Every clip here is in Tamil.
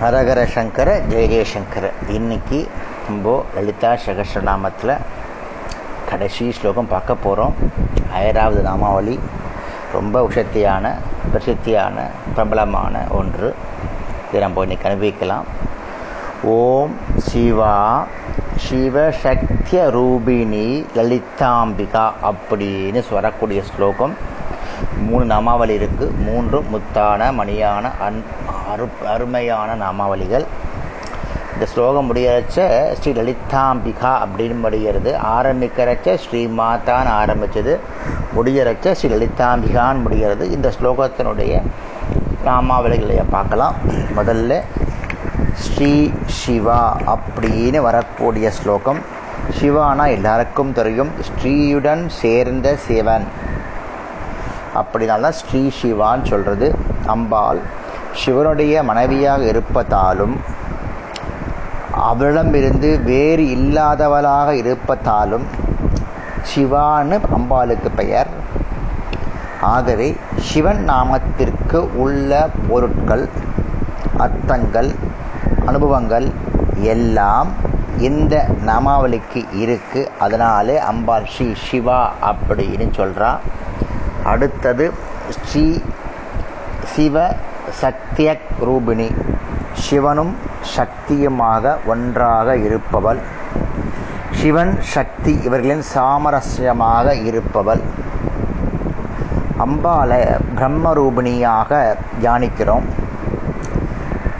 ஹரஹர சங்கர ஜெய ஜெயசங்கர இன்னைக்கு நம்ம லலிதா சகஸ்ரநாமத்தில் கடைசி ஸ்லோகம் பார்க்க போகிறோம் ஆயிராவது நாமாவளி. ரொம்ப உஷத்தியான பிரசித்தியான பிரபலமான ஒன்று. இதை நம்ம இன்னைக்கு அனுபவிக்கலாம். ஓம் சிவா சிவசக்திய ரூபிணி லலிதாம்பிகா அப்படின்னு வரக்கூடிய ஸ்லோகம். மூணு நாமாவளி இருக்கு. மூன்று முத்தான மணியான அன் அரு அருமையான நாமாவளிகள். இந்த ஸ்லோகம் முடியறச்ச ஸ்ரீ லலிதாம்பிகா அப்படின்னு முடிகிறது ஆரம்பிக்கிறச்ச ஸ்ரீ மாதான்னு ஆரம்பிச்சது. முடியறச்ச ஸ்ரீ லலிதாம்பிகான்னு முடிகிறது இந்த ஸ்லோகத்தினுடைய நாமாவளிகளை பார்க்கலாம். முதல்ல ஸ்ரீ சிவா அப்படின்னு வரக்கூடிய ஸ்லோகம். சிவானா எல்லாருக்கும் தெரியும். ஸ்ரீயுடன் சேர்ந்த சிவன். அப்படினால்தான் ஸ்ரீ சிவான்னு சொல்கிறது அம்பாள். சிவனுடைய மனைவியாக இருப்பதாலும் அவளிடமிருந்து வேறு இல்லாதவளாக இருப்பதாலும் சிவான்னு அம்பாளுக்கு பெயர். ஆகவே சிவன் நாமத்திற்கு உள்ள பொருட்கள் அர்த்தங்கள் அனுபவங்கள் எல்லாம் இந்த நாமாவளிக்கு இருக்கு. அதனாலே அம்பாள் ஸ்ரீ சிவா அப்படின்னு சொல்றா. அடுத்தது ஸ்ரீ சிவ சக்திய ரூபிணி. சிவனும் சக்தியுமாக ஒன்றாக இருப்பவள். சிவன் சக்தி இவர்களின் சாமரஸ்யமாக இருப்பவள். அம்பாலை பிரம்மரூபிணியாக தியானிக்கிறோம்.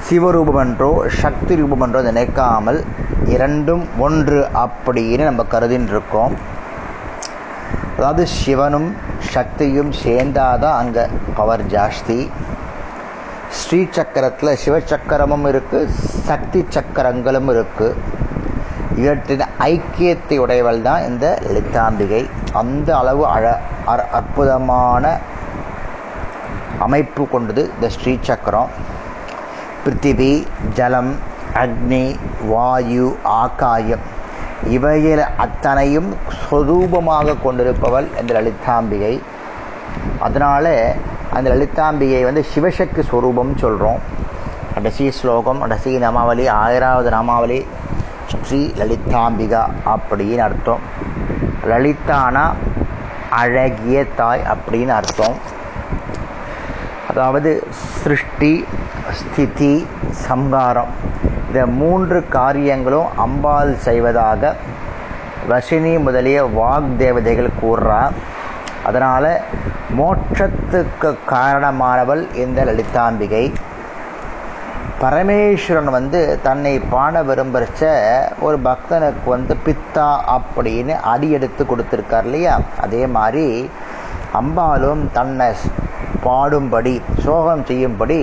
சிவரூபம் என்றோ சக்தி ரூபம் என்றோ நினைக்காமல் இரண்டும் ஒன்று அப்படின்னு நம்ம கருதின்னு இருக்கோம் அதாவது சிவனும் சக்தியும் சேர்ந்தாதான் அங்கே பவர் ஜாஸ்தி. ஸ்ரீ சக்கரத்தில் சிவச்சக்கரமும் இருக்கு சக்தி சக்கரங்களும் இருக்கு. இவற்றின் ஐக்கியத்தை உடையவள் தான் இந்த லித்தாம்பிகை அந்த அளவு அழ அற்புதமான அமைப்பு கொண்டது இந்த ஸ்ரீ சக்கரம் பிருத்திவி ஜலம் அக்னி வாயு ஆகாயம் இவையில் அத்தனையும் சொரூபமாக கொண்டிருப்பவள் இந்த லலிதாம்பிகை. அதனால அந்த லலிதாம்பிகை வந்து சிவசக்தி ஸ்வரூபம் சொல்கிறோம் கடைசி ஸ்லோகம் கடைசி நாமாவளி ஆயிராவது நாமாவளி ஸ்ரீ லலிதாம்பிகா அப்படின்னு அர்த்தம். லலிதானா அழகிய தாய் அப்படின்னு அர்த்தம். அதாவது சிருஷ்டி ஸ்திதி சம்ஹாரம். இந்த மூன்று காரியங்களும் அம்பாள் செய்வதாக வசினி முதலிய வாக் தேவதைகள் கூறுறா அதனால் மோட்சத்துக்கு காரணமானவள் இந்த லலிதாம்பிகை. பரமேஸ்வரன் வந்து தன்னை பாட விரும்புறச்ச ஒரு பக்தனுக்கு வந்து பித்தா அப்படின்னு அடி எடுத்து கொடுத்துருக்கார் இல்லையா? அதே மாதிரி அம்பாலும் தன்னை பாடும்படி சோகம் செய்யும்படி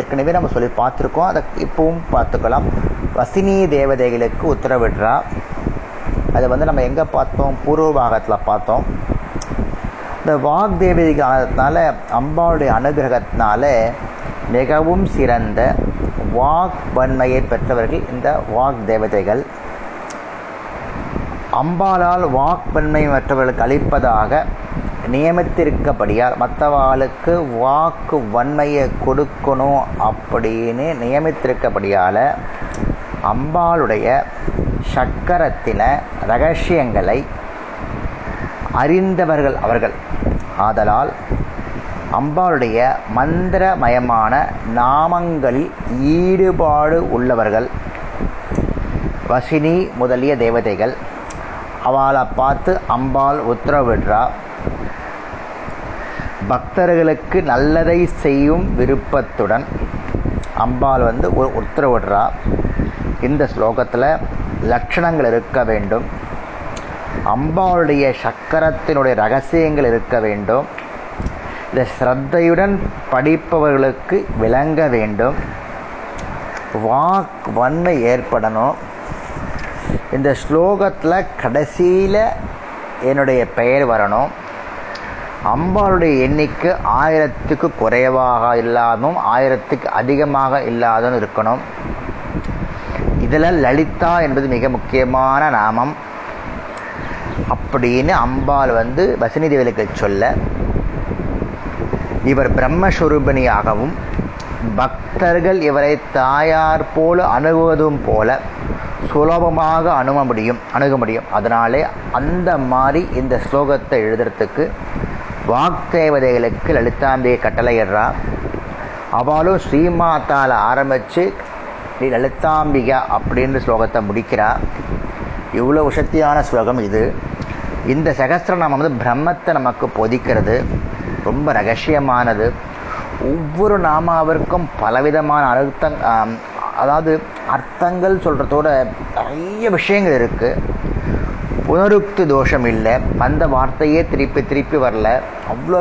ஏற்கனவே நம்ம சொல்லி பார்த்துருக்கோம். அதை இப்பவும் பார்த்துக்கலாம். வசினி தேவதைகளுக்கு உத்தரவிடுறா. அதை வந்து நம்ம எங்கே பார்த்தோம்? பூர்வ பாகத்தில் பார்த்தோம். இந்த வாக் தேவதைனால அம்பாளுடைய அனுகிரகத்தினால மிகவும் சிறந்த வாக் வன்மையை பெற்றவர்கள் இந்த வாக் தேவதைகள் அம்பாளால் வாக் வன்மை மற்றவர்களுக்கு அளிப்பதாக நியமித்திருக்கபடியால் மற்றவாளுக்கு வாக்கு வன்மையை கொடுக்கணும் அப்படின்னு நியமித்திருக்கபடியால் அம்பாளுடைய சக்கரத்தின ரகசியங்களை அறிந்தவர்கள் அவர்கள். ஆதலால் அம்பாளுடைய மந்திரமயமான நாமங்களில் ஈடுபாடு உள்ளவர்கள் வசினி முதலிய தேவதைகள் அவளை பார்த்து அம்பாள் உத்தரவிடுறா பக்தர்களுக்கு நல்லதை செய்யும் விருப்பத்துடன் அம்பாள் வந்து ஒரு உத்தரவிடுறா. இந்த ஸ்லோகத்தில் லட்சணங்கள் இருக்க வேண்டும். அம்பாளுடைய சக்கரத்தினுடைய ரகசியங்கள் இருக்க வேண்டும். இந்த ஸ்ரத்தையுடன் படிப்பவர்களுக்கு விளங்க வேண்டும். வாக் வன்மை ஏற்படணும். இந்த ஸ்லோகத்தில் கடைசியில் என்னுடைய பெயர் வரணும். அம்பாளுடைய எண்ணிக்கை ஆயிரத்துக்கு குறைவாக இல்லாதும் ஆயிரத்துக்கு அதிகமாக இல்லாதும் இருக்கணும். இதில் லலிதா என்பது மிக முக்கியமான நாமம். அப்படின்னு அம்பாள் வந்து வசனி தேவலுக்கு சொல்ல இவர் பிரம்மஸ்வரூபணியாகவும் பக்தர்கள் இவரை தாயார் போல அணுகுவதும் போல சுலபமாக அணுக முடியும் அணுக முடியும். அதனாலே அந்த மாதிரி இந்த ஸ்லோகத்தை எழுதுறதுக்கு வாக்தேவதைகளுக்கு லலிதாம்பிகை கட்டளையிடுறா அவளும் ஸ்ரீமாத்தால் ஆரம்பித்து நீ லலிதாம்பிகா அப்படின்னு ஸ்லோகத்தை முடிக்கிறா. இவ்வளோ சக்தியான ஸ்லோகம் இது. இந்த சகஸ்திரநாமம் வந்து பிரம்மத்தை நமக்கு பொதிக்கிறது. ரொம்ப ரகசியமானது. ஒவ்வொரு நாமாவிற்கும் பலவிதமான அர்த்தங் அதாவது அர்த்தங்கள் சொல்கிறதோட நிறைய விஷயங்கள் இருக்குது புனருக்தி தோஷம் இல்லை. வந்த வார்த்தையே திருப்பி திருப்பி வரல. அவ்வளோ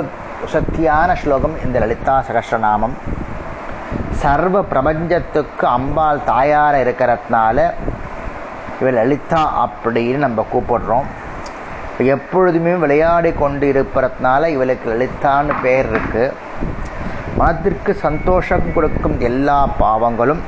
சக்தியான ஸ்லோகம் இந்த லலிதா சகஸ்ரநாமம் சர்வ பிரபஞ்சத்துக்கு அம்பாள் தாயார இருக்கிறதுனால இவள் லலிதா அப்படின்னு நம்ம கூப்பிடுறோம். எப்பொழுதுமே விளையாடி கொண்டு இருப்பதுனால இவளுக்கு லலிதான்னு பேர் இருக்கு. மனத்திற்கு சந்தோஷம் கொடுக்கும் எல்லா பாவங்களும்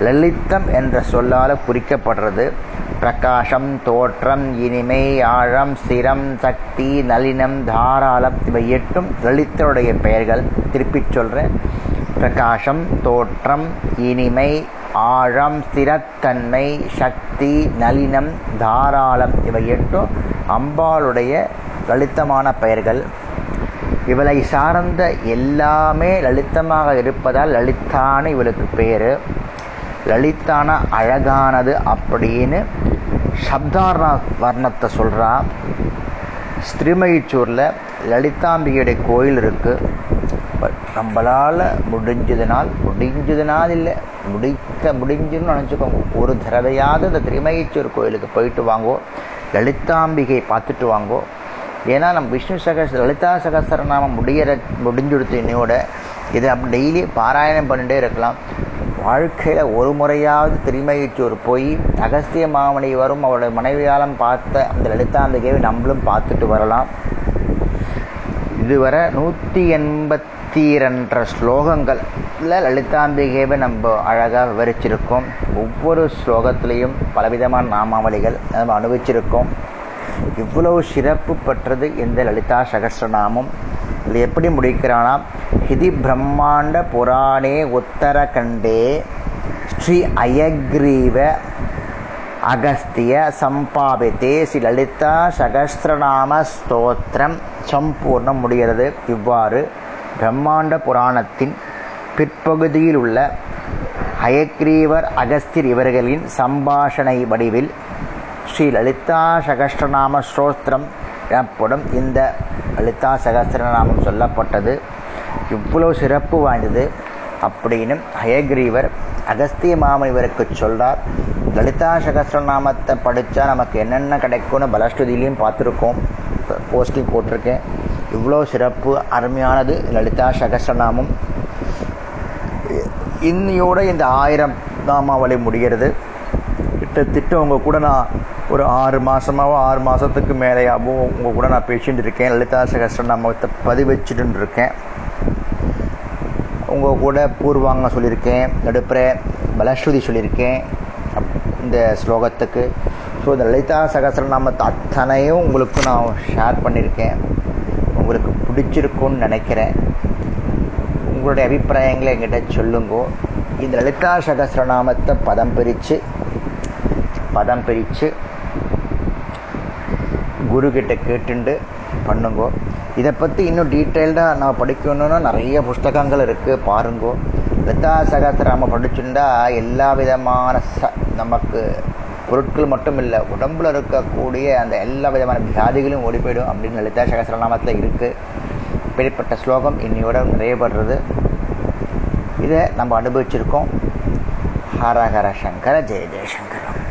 லலித்தம் என்ற சொல்லால் குறிக்கப்படுறது. பிரகாசம் தோற்றம் இனிமை ஆழம் சிரம் சக்தி நளினம் தாராளம் இவை எட்டும் லலித்தனுடைய பெயர்கள். திருப்பிச் சொல்கிறேன் பிரகாசம் தோற்றம் இனிமை ஆழம் ஸ்திரத்தன்மை சக்தி நளினம் தாராளம் இவை எட்டும் அம்பாளுடைய லலித்தமான பெயர்கள். இவளை சார்ந்த எல்லாமே லலித்தமாக இருப்பதால் லலித்தான இவளுக்கு பேர். லலித்தான அழகானது அப்படின்னு சப்தார்ண வர்ணத்தை சொல்கிறா ஸ்ரீமயிச்சூரில் லலிதாம்பிகையுடைய கோயில் இருக்குது நம்மளால் முடிஞ்சதுனால் முடிஞ்சதுனால் இல்லை முடிக்க முடிஞ்சுன்னு நினச்சிக்கோங்க. ஒரு தடவையாவது இந்த திருமயிச்சூர் கோயிலுக்கு போயிட்டு வாங்கோ. லலிதாம்பிகை பார்த்துட்டு வாங்கோ. ஏன்னா நம்ம விஷ்ணு சகஸ் லலிதா சகசரநாமம் முடியற முடிஞ்சுடுத்து இன்னையோட இதை அப்படி டெய்லி பாராயணம் பண்ணிட்டே இருக்கலாம். வாழ்க்கையில் ஒரு முறையாவது திருமயிச்சூர் போய் அகஸ்திய மாமணி வரும் அவருடைய மனைவியாலம் பார்த்த அந்த லலிதாம்பிகையை நம்மளும் பார்த்துட்டு வரலாம். இதுவரை நூற்றி எண்பத்தி ரெண்டரை ஸ்லோகங்களில் லலிதாம்பிகையை நம்ம அழகாக விவரிச்சிருக்கோம். ஒவ்வொரு ஸ்லோகத்திலையும் பலவிதமான நாமாவளிகள் நம்ம அனுபவிச்சிருக்கோம். இவ்வளவு சிறப்பு பெற்றது இந்த லலிதா சகஸ்ரநாமம் இது எப்படி முடிக்கிறானா? ஹிதி பிரம்மாண்ட புராணே உத்தரகண்டே ஸ்ரீ அயக்ரீவ அகஸ்திய சம்பாபித்தே ஸ்ரீ லலிதா சகஸ்திரநாம ஸ்தோத்திரம். சம்பூர்ணம் முடிகிறது. இவ்வாறு பிரம்மாண்ட புராணத்தின் பிற்பகுதியில் உள்ள அயக்ரீவர் அகஸ்தியர் இவர்களின் சம்பாஷணை வடிவில் ஸ்ரீ லலிதா சகஸ்ரநாம ஸ்ரோத்திரம் எனப்படும் இந்த லலிதா சகஸ்திரநாமம் சொல்லப்பட்டது. இவ்வளவு சிறப்பு வாய்ந்தது அப்படின்னு ஹயக்ரீவர் அகஸ்திய மாமனிவருக்கு சொல்றார். லலிதா சகஸ்ரநாமத்தை படித்தா நமக்கு என்னென்ன கிடைக்கும்னு பலஸ்ருதியிலையும் பார்த்துருக்கோம். போஸ்டிங் போட்டிருக்கேன். இவ்வளோ சிறப்பு அருமையானது. லலிதா சகசநாமம். இன்னையோட இந்த ஆயிரம் நாமாவளி முடிகிறது. கிட்டத்தட்ட உங்கள் கூட நான் ஒரு ஆறு மாதமாகவும் ஆறு மாதத்துக்கு மேலேயாகவும் உங்கள் கூட நான் பேசிகிட்டு இருக்கேன். லலிதா சகசநாமத்தை பதிவச்சுட்டு இருக்கேன் உங்கள் கூட பூர்வாங்க சொல்லியிருக்கேன் நடுப்புற பலஸ்ருதி சொல்லியிருக்கேன் இந்த ஸ்லோகத்துக்கு. ஸோ இந்த லலிதா சகசரநாமத்தை அத்தனையும் உங்களுக்கு நான் ஷேர் பண்ணியிருக்கேன். உங்களுக்கு பிடிச்சிருக்கும்னு நினைக்கிறேன். உங்களுடைய அபிப்பிராயங்களை எங்கிட்ட சொல்லுங்க. இந்த லலிதா சகசிரநாமத்தை பதம் பிரித்து பதம் பிரித்து குருக்கிட்ட கேட்டுண்டு பண்ணுங்கோ. இதை பற்றி இன்னும் டீட்டெயில்டாக நான் படிக்கணும்னா நிறைய புஸ்தகங்கள் இருக்குது பாருங்கோ. லலிதா சகஸ்திராம படிச்சுட்டா எல்லா விதமான ச நமக்கு பொருட்கள் மட்டும் இல்லை உடம்புல இருக்கக்கூடிய அந்த எல்லா விதமான வியாதிகளும் ஓடி போயிடும் அப்படின்னு லலிதா சகசரநாமத்தில் இருக்குது இப்படிப்பட்ட ஸ்லோகம் இன்னையோட நிறையப்படுறது இதை நம்ம அனுபவிச்சிருக்கோம். ஹரஹர சங்கர ஜெய ஜெயசங்கர